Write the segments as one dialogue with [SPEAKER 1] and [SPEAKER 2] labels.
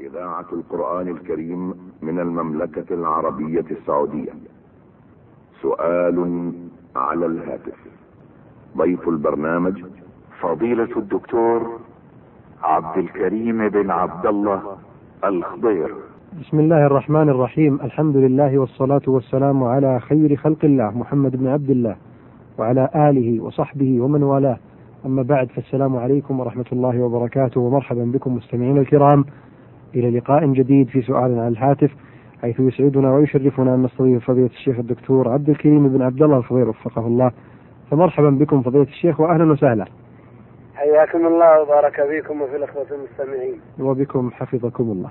[SPEAKER 1] إذاعة القرآن الكريم من المملكة العربية السعودية. سؤال على الهاتف. ضيف البرنامج
[SPEAKER 2] فضيلة الدكتور عبد الكريم بن عبد الله الخضير.
[SPEAKER 3] بسم الله الرحمن الرحيم. الحمد لله والصلاة والسلام على خير خلق الله محمد بن عبد الله وعلى آله وصحبه ومن والاه. أما بعد فالسلام عليكم ورحمة الله وبركاته ومرحبا بكم مستمعينا الكرام. إلى لقاء جديد في سؤال على الهاتف حيث يسعدنا ويشرفنا أن نستضيف فضيلة الشيخ الدكتور عبد الكريم بن عبد الله الفضيل وفقه الله. فمرحبا بكم فضيلة الشيخ وأهلا وسهلا.
[SPEAKER 4] حياكم الله وبارك فيكم وفي الأخوة المستمعين.
[SPEAKER 3] وبكم حفظكم الله.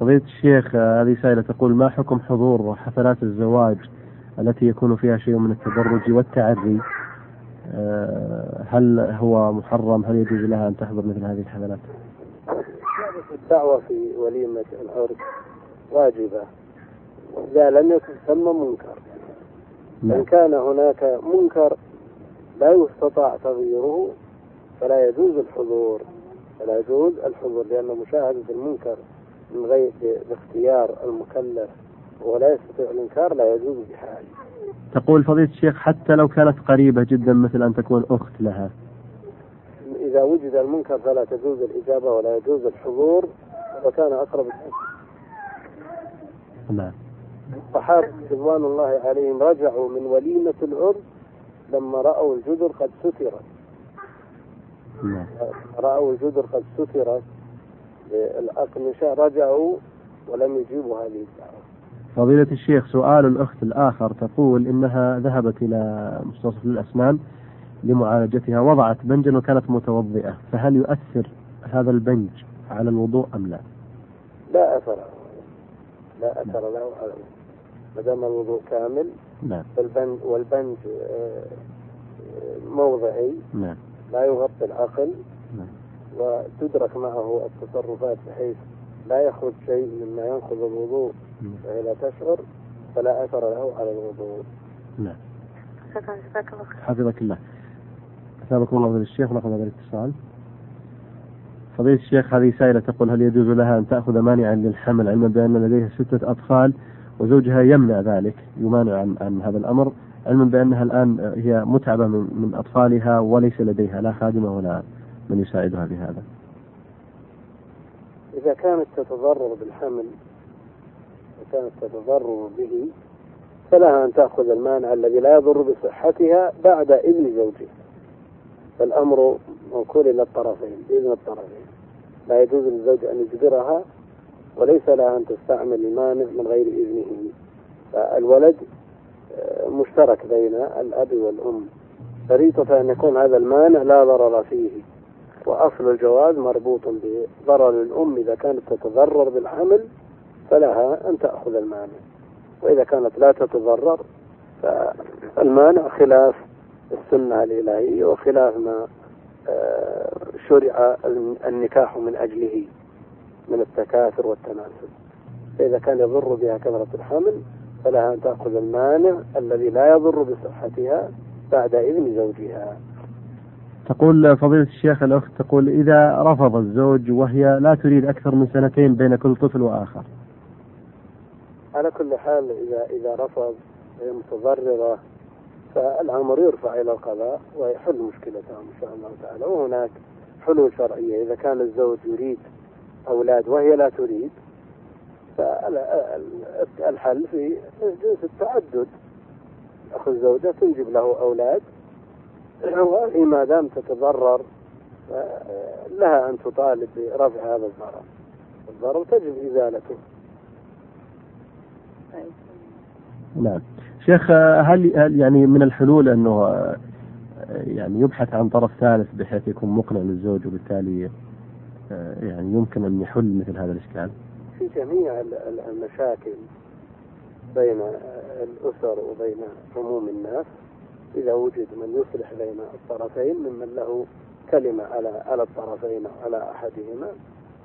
[SPEAKER 3] فضيلة الشيخ هذه سائلة تقول ما حكم حضور حفلات الزواج التي يكون فيها شيء من التبرج والتعري؟ آه، هل هو محرم؟ هل يجوز لها أن تحضر مثل هذه الحفلات؟
[SPEAKER 4] الدعوة في وليمة العرس واجبة. إذا لم يكن ثم منكر.
[SPEAKER 3] نعم.
[SPEAKER 4] إن كان هناك منكر لا يستطاع تغييره فلا يجوز الحضور. فلا يجوز الحضور لأن مشاهدة المنكر من غير باختيار المكلف ولا يستطيع الإنكار لا يجوز بحال
[SPEAKER 3] تقول فضيلة الشيخ حتى لو كانت قريبة جدا مثل أن تكون أخت لها.
[SPEAKER 4] إذا وجد المنكر فلا تجوز الإجابة ولا يجوز الحضور وكان أقرب الناس
[SPEAKER 3] نعم.
[SPEAKER 4] الصحابة رضوان الله عليهم رجعوا من وليمة العرس لما رأوا الجدر قد سترت
[SPEAKER 3] نعم.
[SPEAKER 4] رأوا الجدر قد سترت بالأقمشة رجعوا ولم يجيبوا هذه الدعوة.
[SPEAKER 3] فضيلة الشيخ سؤال الأخت الآخر تقول إنها ذهبت إلى مستوصف الأسنان. لمعالجتها وضعت بنجا وكانت متوضئة فهل يؤثر هذا البنج على الوضوء أم لا؟
[SPEAKER 4] لا أثر. لا أثر له. على ما دام الوضوء كامل
[SPEAKER 3] نعم.
[SPEAKER 4] والبنج والبنج آه، آه، موضعي.
[SPEAKER 3] نعم.
[SPEAKER 4] لا يغطي العقل.
[SPEAKER 3] نعم.
[SPEAKER 4] وتدرك معه التصرفات بحيث لا يخرج شيء مما ينقض الوضوء
[SPEAKER 3] نعم.
[SPEAKER 4] وهي لا تشعر فلا أثر له على الوضوء.
[SPEAKER 3] نعم.
[SPEAKER 5] جزاك الله خير.
[SPEAKER 3] حفظك الله. أثابكم الله فضيلة الشيخ ونأخذ هذا الاتصال. فضيلة الشيخ هذه سائلة تقول هل يجوز لها أن تأخذ مانعا للحمل علما بأن لديها ستة أطفال وزوجها يمنع ذلك يمانع عن, عن هذا الأمر علما بأنها الآن هي متعبة من, من أطفالها وليس لديها لا خادمة ولا من يساعدها بهذا؟
[SPEAKER 4] إذا كانت تتضرر بالحمل وكانت تتضرر به فلها أن تأخذ المانع الذي لا يضر بصحتها بعد إذن زوجها. فالأمر موكول إلى الطرفين بإذن الطرفين. لا يجوز للزوج أن يجبرها وليس لها أن تستعمل المانع من غير إذنه. فالولد آه، مشترك بين الأب والأم. شريطة أن يكون هذا المانع لا ضرر فيه. وأصل الجواز مربوط بضرر الأم. إذا كانت تتضرر بالحمل فلها أن تأخذ المانع. وإذا كانت لا تتضرر فالمانع خلاف. السنة الإلهية وخلاف ما آه، شرع النكاح من أجله من التكاثر والتناسل فإذا كان يضر بها كثرة الحمل فلها أن تأخذ المانع الذي لا يضر بصحتها بعد إذن زوجها.
[SPEAKER 3] تقول فضيلة الشيخ الأخت تقول إذا رفض الزوج وهي لا تريد أكثر من سنتين بين كل طفل وآخر.
[SPEAKER 4] على كل حال إذا إذا رفض وهي متضررة فالأمر يرفع إلى القضاء ويحل مشكلتها إن شاء الله تعالى. وهناك حلول شرعية. إذا كان الزوج يريد أولاد وهي لا تريد فالحل في جنس التعدد. أخو الزوجة تنجب له أولاد وهي ما دام تتضرر لها أن تطالب برفع هذا الضرر. الضرر تجب إزالته.
[SPEAKER 3] نعم. شيخ هل هل يعني من الحلول أنه آه، يعني يبحث عن طرف ثالث بحيث يكون مقنع للزوج وبالتالي آه، يعني يمكن أن يحل مثل هذا الإشكال؟
[SPEAKER 4] في جميع ال- ال- المشاكل بين الأسر وبين عموم الناس إذا وجد من يصلح بين الطرفين ممن له كلمة على على الطرفين أو على أحدهما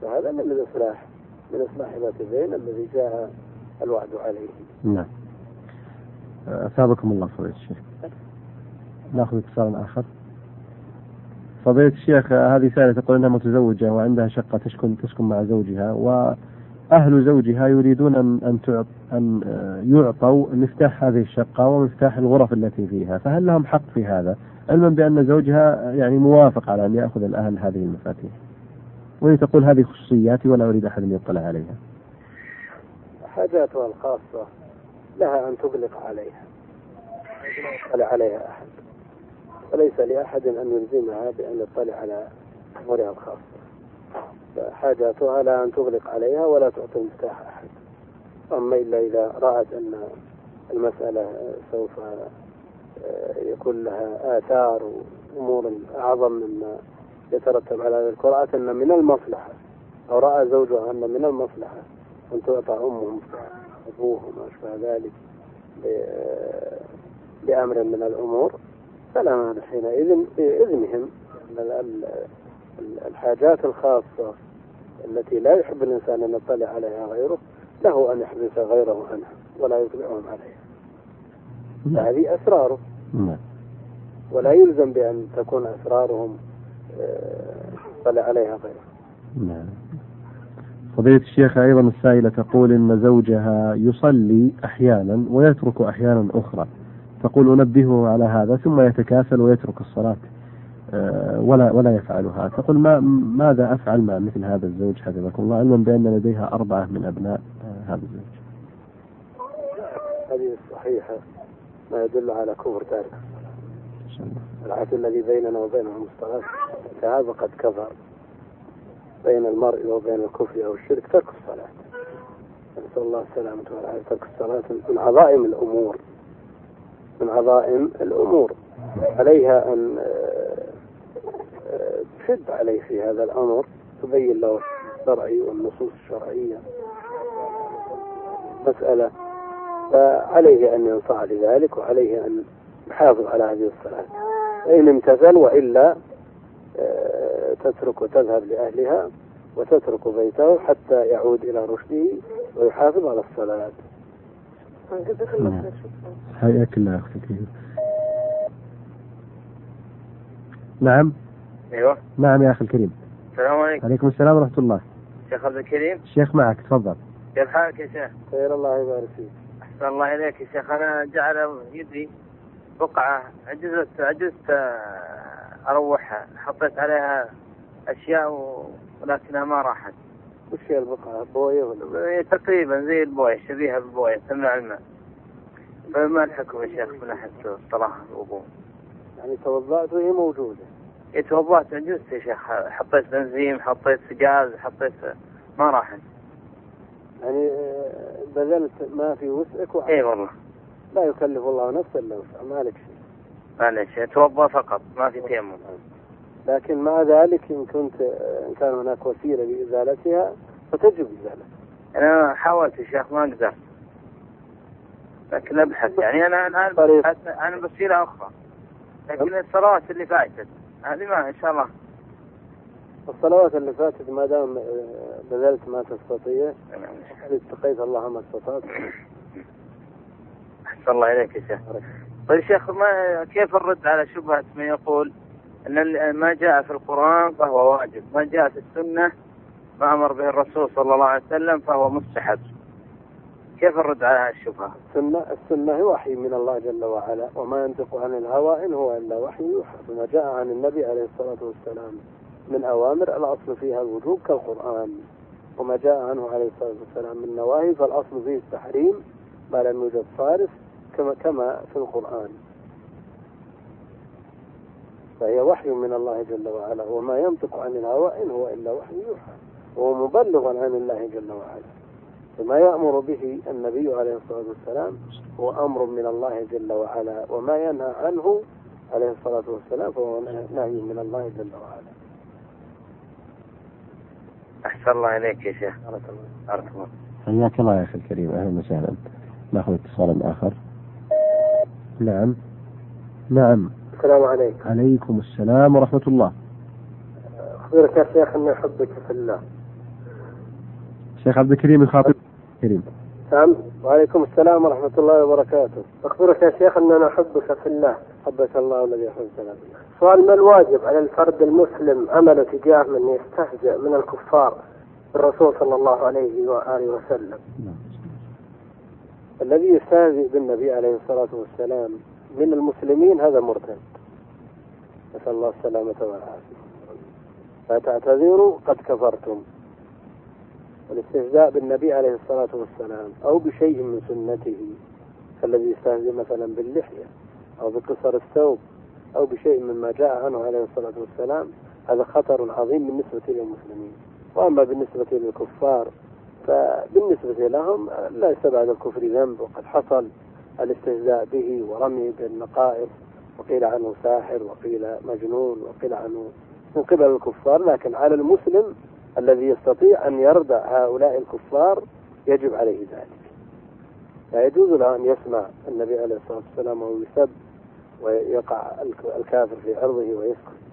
[SPEAKER 4] فهذا من الإصلاح من إصلاح ذات البين الذي جاء الوعد عليه
[SPEAKER 3] نعم. أثابكم الله فضيلة الشيخ. نأخذ اتصال آخر. فضيلة الشيخ هذه سائلة تقول أنها متزوجة وعندها شقة تسكن تسكن مع زوجها وأهل زوجها يريدون أن أن أن يعطوا مفتاح هذه الشقة ومفتاح الغرف التي فيها فهل لهم حق في هذا؟ علما بأن زوجها يعني موافق على أن يأخذ الأهل هذه المفاتيح. وهي تقول هذه خصوصياتي ولا أريد أحد أن يطلع عليها.
[SPEAKER 4] حاجاتها الخاصة لها أن تغلق عليها. لا يطلع عليها أحد. وليس لأحد أن يلزمها بأن يطلع على أمورها الخاصة. فحاجاتها لها أن تغلق عليها ولا تعطي مفتاح أحد. أما إلا إذا رأت أن المسألة سوف آه، يكون لها آثار وأمور أعظم مما يترتب على ذلك ورأت أن من المصلحة أو رأى زوجها أن من المصلحة أن تعطى أمه مفتاح. أبوه وما أشبه ذلك بأمر من الأمور فلا مانع حينئذ بإذنهم الحاجات الخاصة التي لا يحب الإنسان أن يطلع عليها غيره له أن يحبس غيره عنها ولا يطلعهم عليها فهذه أسراره
[SPEAKER 3] نعم.
[SPEAKER 4] ولا يلزم بأن تكون أسرارهم آه، يطلع عليها غيره
[SPEAKER 3] نعم. فضيلة الشيخ أيضا السائلة تقول إن زوجها يصلي أحيانا ويترك أحيانا أخرى. تقول أنبهه على هذا ثم يتكاسل ويترك الصلاة آه، ولا ولا يفعلها. تقول ما ماذا أفعل مع مثل هذا الزوج؟ حفظكم الله. علما بأن لديها أربعة من أبناء آه، هذا الزوج.
[SPEAKER 4] هذه الصحيحة ما يدل على كفر تارك
[SPEAKER 3] الله.
[SPEAKER 4] العهد الذي بيننا وبينهم الصلاة فهذا قد كفر. بين المرء وبين الكفر أو الشرك ترك الصلاة. نسأل الله السلامة والعافية. ترك الصلاة من عظائم الأمور. من عظائم الأمور. عليها أن آه، آه، تشد عليه في هذا الأمر. تبين له الشرعي والنصوص الشرعية. مسألة فعليه أن ينصح لذلك وعليه أن يحافظ على هذه الصلاة. فإن امتثل وإلا آه، تترك وتذهب لأهلها وتترك بيته حتى يعود إلى رشده ويحافظ على الصلاة.
[SPEAKER 3] نعم. حياك الله أختي. نعم؟
[SPEAKER 6] أيوه.
[SPEAKER 3] نعم يا أخي الكريم.
[SPEAKER 6] السلام عليكم.
[SPEAKER 3] عليكم السلام ورحمة الله.
[SPEAKER 6] شيخ عبد الكريم؟
[SPEAKER 3] الشيخ معك تفضل.
[SPEAKER 6] كيف حالك يا شيخ؟
[SPEAKER 4] خير الله يبارك فيك.
[SPEAKER 6] أحسن الله إليك يا شيخ. أنا جعل يدي بقعة عجزت عجزت أروحها. حطيت عليها أشياء ولكنها ما راحت.
[SPEAKER 4] وش هي البقعة؟ بوية ولا
[SPEAKER 6] هي تقريبا زي البوية شبيهة بالبوية تمنع الماء. فما الحكم يا شيخ من ناحيه الصلاة الوضوء؟
[SPEAKER 4] يعني توضأت وهي موجودة.
[SPEAKER 6] توضأت عجزت يا شيخ. حطيت بنزين حطيت غاز حطيت ما راحت.
[SPEAKER 4] يعني آه، بذلت ما في وسعك.
[SPEAKER 6] اي والله.
[SPEAKER 4] لا يكلف الله نفسا الا وسعها ما لك شيء.
[SPEAKER 6] معلش اتوضا فقط ما في تيمم.
[SPEAKER 4] لكن مع ذلك إن كنت إن كان هناك وسيلة لإزالتها فتجب إزالتها.
[SPEAKER 6] أنا حاولت يا شيخ ما قدرت. لكن أبحث يعني أنا الآن
[SPEAKER 4] طريق.
[SPEAKER 6] ببحث عن وسيلة أخرى. لكن الصلوات اللي فاتت هذه ما إن شاء الله.
[SPEAKER 4] الصلوات اللي فاتت ما دام آه، بذلت ما تستطيع اتقيت الله ما استطعت.
[SPEAKER 6] أحسن الله إليك يا شيخ. طيب شيخ ما كيف الرد على شبهة من يقول ال- ما جاء في القرآن فهو واجب ما جاء في السنة ما أمر به الرسول صلى الله عليه وسلم فهو مستحب كيف الرد على هذه الشبهة؟
[SPEAKER 4] السنة السنة وحي من الله جل وعلا وما ينطق عن الهوى إن هو إلا وحي يوحى فما جاء عن النبي عليه الصلاة والسلام من أوامر الأصل فيها الوجوب كالقرآن وما جاء عنه عليه الصلاة والسلام من نواهي فالأصل فيه التحريم ما لم يوجد صارف كما كما في القرآن. فهي وحي من الله جل وعلا وما ينطق عن الهوى إن هو إلا وحي يوحى وهو مبلغ عن الله جل وعلا. فما يأمر به النبي عليه الصلاة والسلام هو أمر من الله جل وعلا وما ينهى عنه عليه الصلاة والسلام فهو نهي من الله جل وعلا.
[SPEAKER 6] أحسن الله اليك يا شيخ.
[SPEAKER 4] بارك الله
[SPEAKER 3] حياك الله يا أخي الكريم. أهلا وسهلا. نأخذ اتصالا آخر. نعم. نعم.
[SPEAKER 4] السلام عليكم.
[SPEAKER 3] عليكم السلام ورحمة الله.
[SPEAKER 4] أخبرك يا شيخ أني أحبك في الله.
[SPEAKER 3] شيخ عبد الكريم الخاطب كريم
[SPEAKER 4] نعم. وعليكم السلام ورحمة الله وبركاته. أخبرك يا شيخ أننا أحبك في الله. حبك الله الذي يحبك في سؤال ما الواجب على الفرد المسلم عمله تجاه من يستهزئ من الكفار؟ بالرسول صلى الله عليه وآله وسلم. الذي يستهزئ بالنبي عليه الصلاة والسلام من المسلمين هذا مرتد. نسأل الله السلامة والعافية. فتعتذروا قد كفرتم. والاستهزاء بالنبي عليه الصلاة والسلام أو بشيء من سنته كالذي يستهزئ مثلا باللحية أو بقصر الثوب أو بشيء مما جاء عنه عليه الصلاة والسلام هذا خطر عظيم بالنسبة للمسلمين. وأما بالنسبة للكفار فبالنسبة لهم لا يستبعد الكفر ذنب وقد حصل الاستهزاء به ورمي بالنقائص. وقيل عنه ساحر وقيل مجنون وقيل عنه من قبل الكفار. لكن على المسلم الذي يستطيع أن يردع هؤلاء الكفار يجب عليه ذلك. لا يجوز له أن يسمع النبي عليه الصلاة والسلام وهو يسب ويقع الكافر في عرضه ويسكت.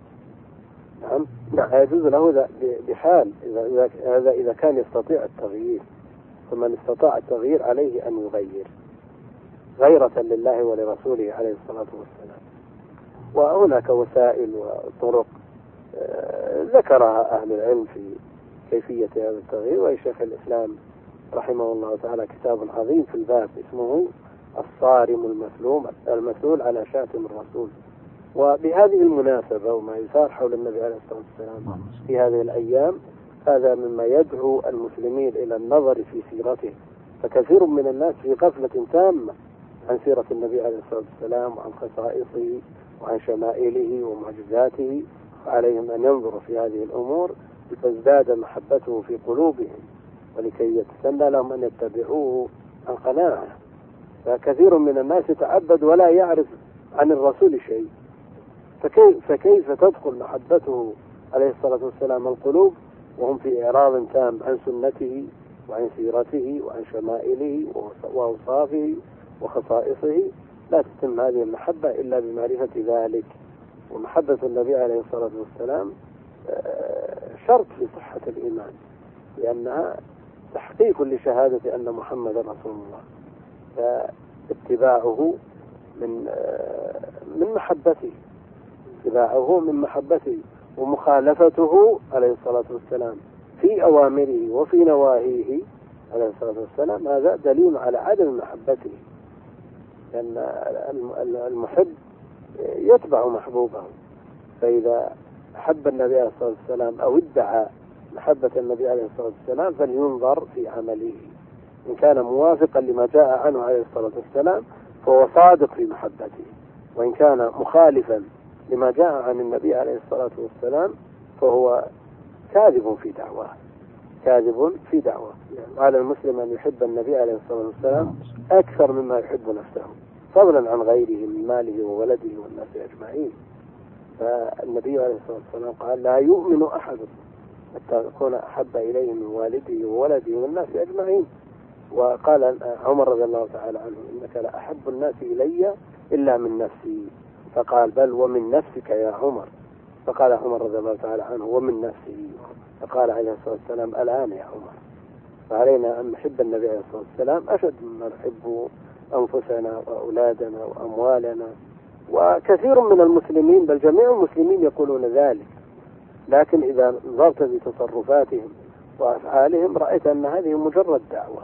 [SPEAKER 4] نعم. لا يجوز له بحال إذا هذا إذا كان يستطيع التغيير فمن استطاع التغيير عليه أن يغير غيرة لله ولرسوله عليه الصلاة والسلام. وهناك وسائل وطرق آه، ذكرها أهل العلم في كيفية هذا التغيير. وشيخ الإسلام رحمه الله تعالى كتاب عظيم في الباب اسمه الصارم المسلوم المسؤول على شاتم الرسول. وبهذه المناسبة وما يثار حول النبي عليه الصلاة والسلام في هذه الأيام هذا مما يدعو المسلمين إلى النظر في سيرته. فكثير من الناس في غفلة تامة عن سيرة النبي عليه الصلاة والسلام وعن خصائصه وعن شمائله ومعجزاته عليهم أن ينظروا في هذه الأمور لتزداد محبته في قلوبهم ولكي يتسنى لهم أن يتبعوه عن قناعة فكثير من الناس يتعبد ولا يعرف عن الرسول شيء. فكيف, فكيف تدخل محبته عليه الصلاة والسلام القلوب وهم في إعراض تام عن سنته وعن سيرته وعن شمائله وأوصافه وخصائصه؟ لا تتم هذه المحبة إلا بمعرفة ذلك. ومحبة النبي عليه الصلاة والسلام آه، شرط في صحة الإيمان لأنها تحقيق لشهادة أن محمدا رسول الله. فاتباعه من آه، من محبته. اتباعه من محبته ومخالفته عليه الصلاة والسلام. في أوامره وفي نواهيه عليه الصلاة والسلام. هذا دليل على عدم محبته. لأن المحب يتبع محبوبه. فإذا أحب النبي عليه الصلاة والسلام أو ادعى محبة النبي عليه الصلاة والسلام فلينظر في عمله. إن كان موافقا لما جاء عنه عليه الصلاة والسلام فهو صادق في محبته. وإن كان مخالفا لما جاء عن النبي عليه الصلاة والسلام فهو كاذب في دعواه. كاذب في دعواه. يعني على المسلم أن يحب النبي عليه الصلاة والسلام أكثر مما يحب نفسه فضلا عن غيره من ماله وولده والناس أجمعين. فالنبي عليه الصلاة والسلام قال لا يؤمن أحد حتى يكون أحب إليه من والده وولده والناس أجمعين. وقال عمر رضي الله تعالى عنه إنك لأحب الناس إلي إلا من نفسي. فقال بل ومن نفسك يا عمر. فقال عمر رضي الله تعالى عنه ومن نفسه فقال عليه الصلاة والسلام الآن يا عمر. فعلينا أن نحب النبي عليه الصلاة والسلام أشد مما نحب أنفسنا وأولادنا وأموالنا. وكثير من المسلمين بل جميع المسلمين يقولون ذلك. لكن إذا نظرت في تصرفاتهم وأفعالهم رأيت أن هذه مجرد دعوة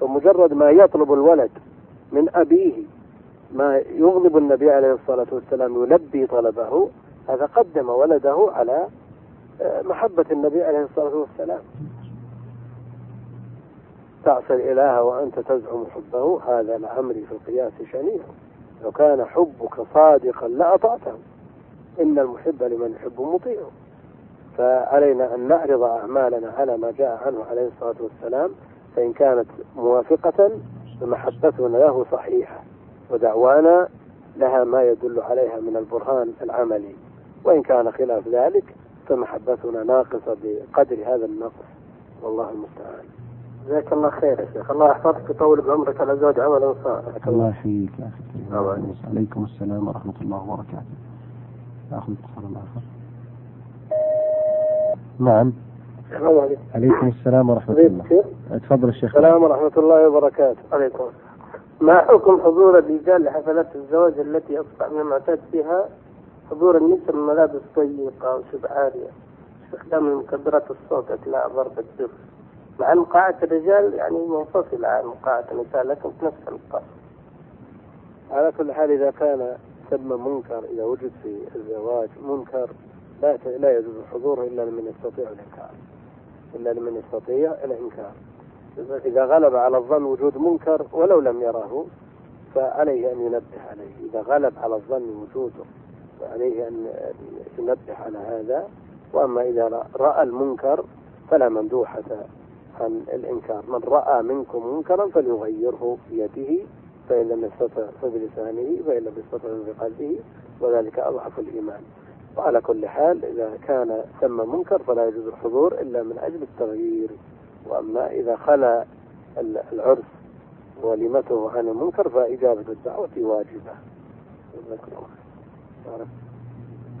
[SPEAKER 4] فمجرد ما يطلب الولد من أبيه ما يغضب النبي عليه الصلاة والسلام يلبي طلبه هذا قدم ولده على آه، محبة النبي عليه الصلاة والسلام. تعصي الإله وأنت تزعم حبه هذا لعمري في القياس شنيع. لو كان حبك صادقا لأطعته. إن المحب لمن يحب مطيع. فعلينا أن نعرض أعمالنا على ما جاء عنه عليه الصلاة والسلام فإن كانت موافقة فمحبتنا له صحيحة. ودعوانا لها ما يدل عليها من البرهان العملي. وإن كان خلاف ذلك فمحبتنا ناقصة بقدر هذا النقص والله المستعان. جزاك الله خير يا شيخ. الله يحفظك ويطول بعمرك على زوج عمل صالح.
[SPEAKER 3] الله يحييك يا أخي. عليكم السلام ورحمة الله وبركاته. اخذ اتصال آخر. نعم.
[SPEAKER 4] السلام عليكم.
[SPEAKER 3] عليكم السلام ورحمة
[SPEAKER 4] طيب،
[SPEAKER 3] الله؟ تفضل الشيخ
[SPEAKER 4] السلام ورحمة الله وبركاته. عليكم ما حكم حضور الرجال لحفلات الزواج التي أصبح من المعتاد فيها؟ حضور النساء من ملابس ضيقة وشبه عارية استخدام مكبرات الصوت أثناء ضرب الدف مع أن قاعة الرجال يعني منفصلة عن قاعة النساء لكن في نفس القاعة على كل حال إذا كان ثم منكر إذا وجد في الزواج منكر لا لا يجوز حضوره إلا لمن يستطيع الإنكار. إلا لمن يستطيع الإنكار. إذا غلب على الظن وجود منكر ولو لم يره فعليه أن ينبه عليه. إذا غلب على الظن وجوده فعليه أن ينبه على هذا. وأما إذا رأى المنكر فلا مندوحة عن الإنكار. من رأى منكم منكرا فليغيره بيده فإن لم يستطع فبلسانه فإن لم يستطع بقلبه وذلك أضعف الإيمان. وعلى كل حال إذا كان ثم منكر فلا يجوز الحضور إلا من أجل التغيير. وأما إذا خلا العرس ولمته عن المنكر فإجابة الدعوة واجبة.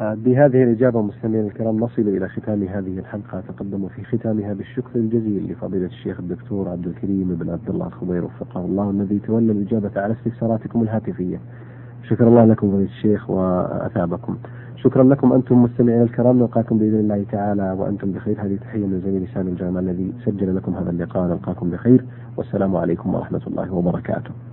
[SPEAKER 3] بهذه الإجابة مستمعينا الكرام نصل إلى ختام هذه الحلقة. أتقدم في ختامها بالشكر الجزيل لفضيلة الشيخ الدكتور عبد الكريم بن عبد الله الخضير وفقه الله الذي تولى الإجابة على استفساراتكم الهاتفية. شكر الله لكم فضيلة الشيخ وأثابكم. شكرا لكم أنتم مستمعينا الكرام نلقاكم بإذن الله تعالى وأنتم بخير. هذه تحية من زميل سامي الجامع الذي سجل لكم هذا اللقاء نلقاكم بخير. والسلام عليكم ورحمة الله وبركاته.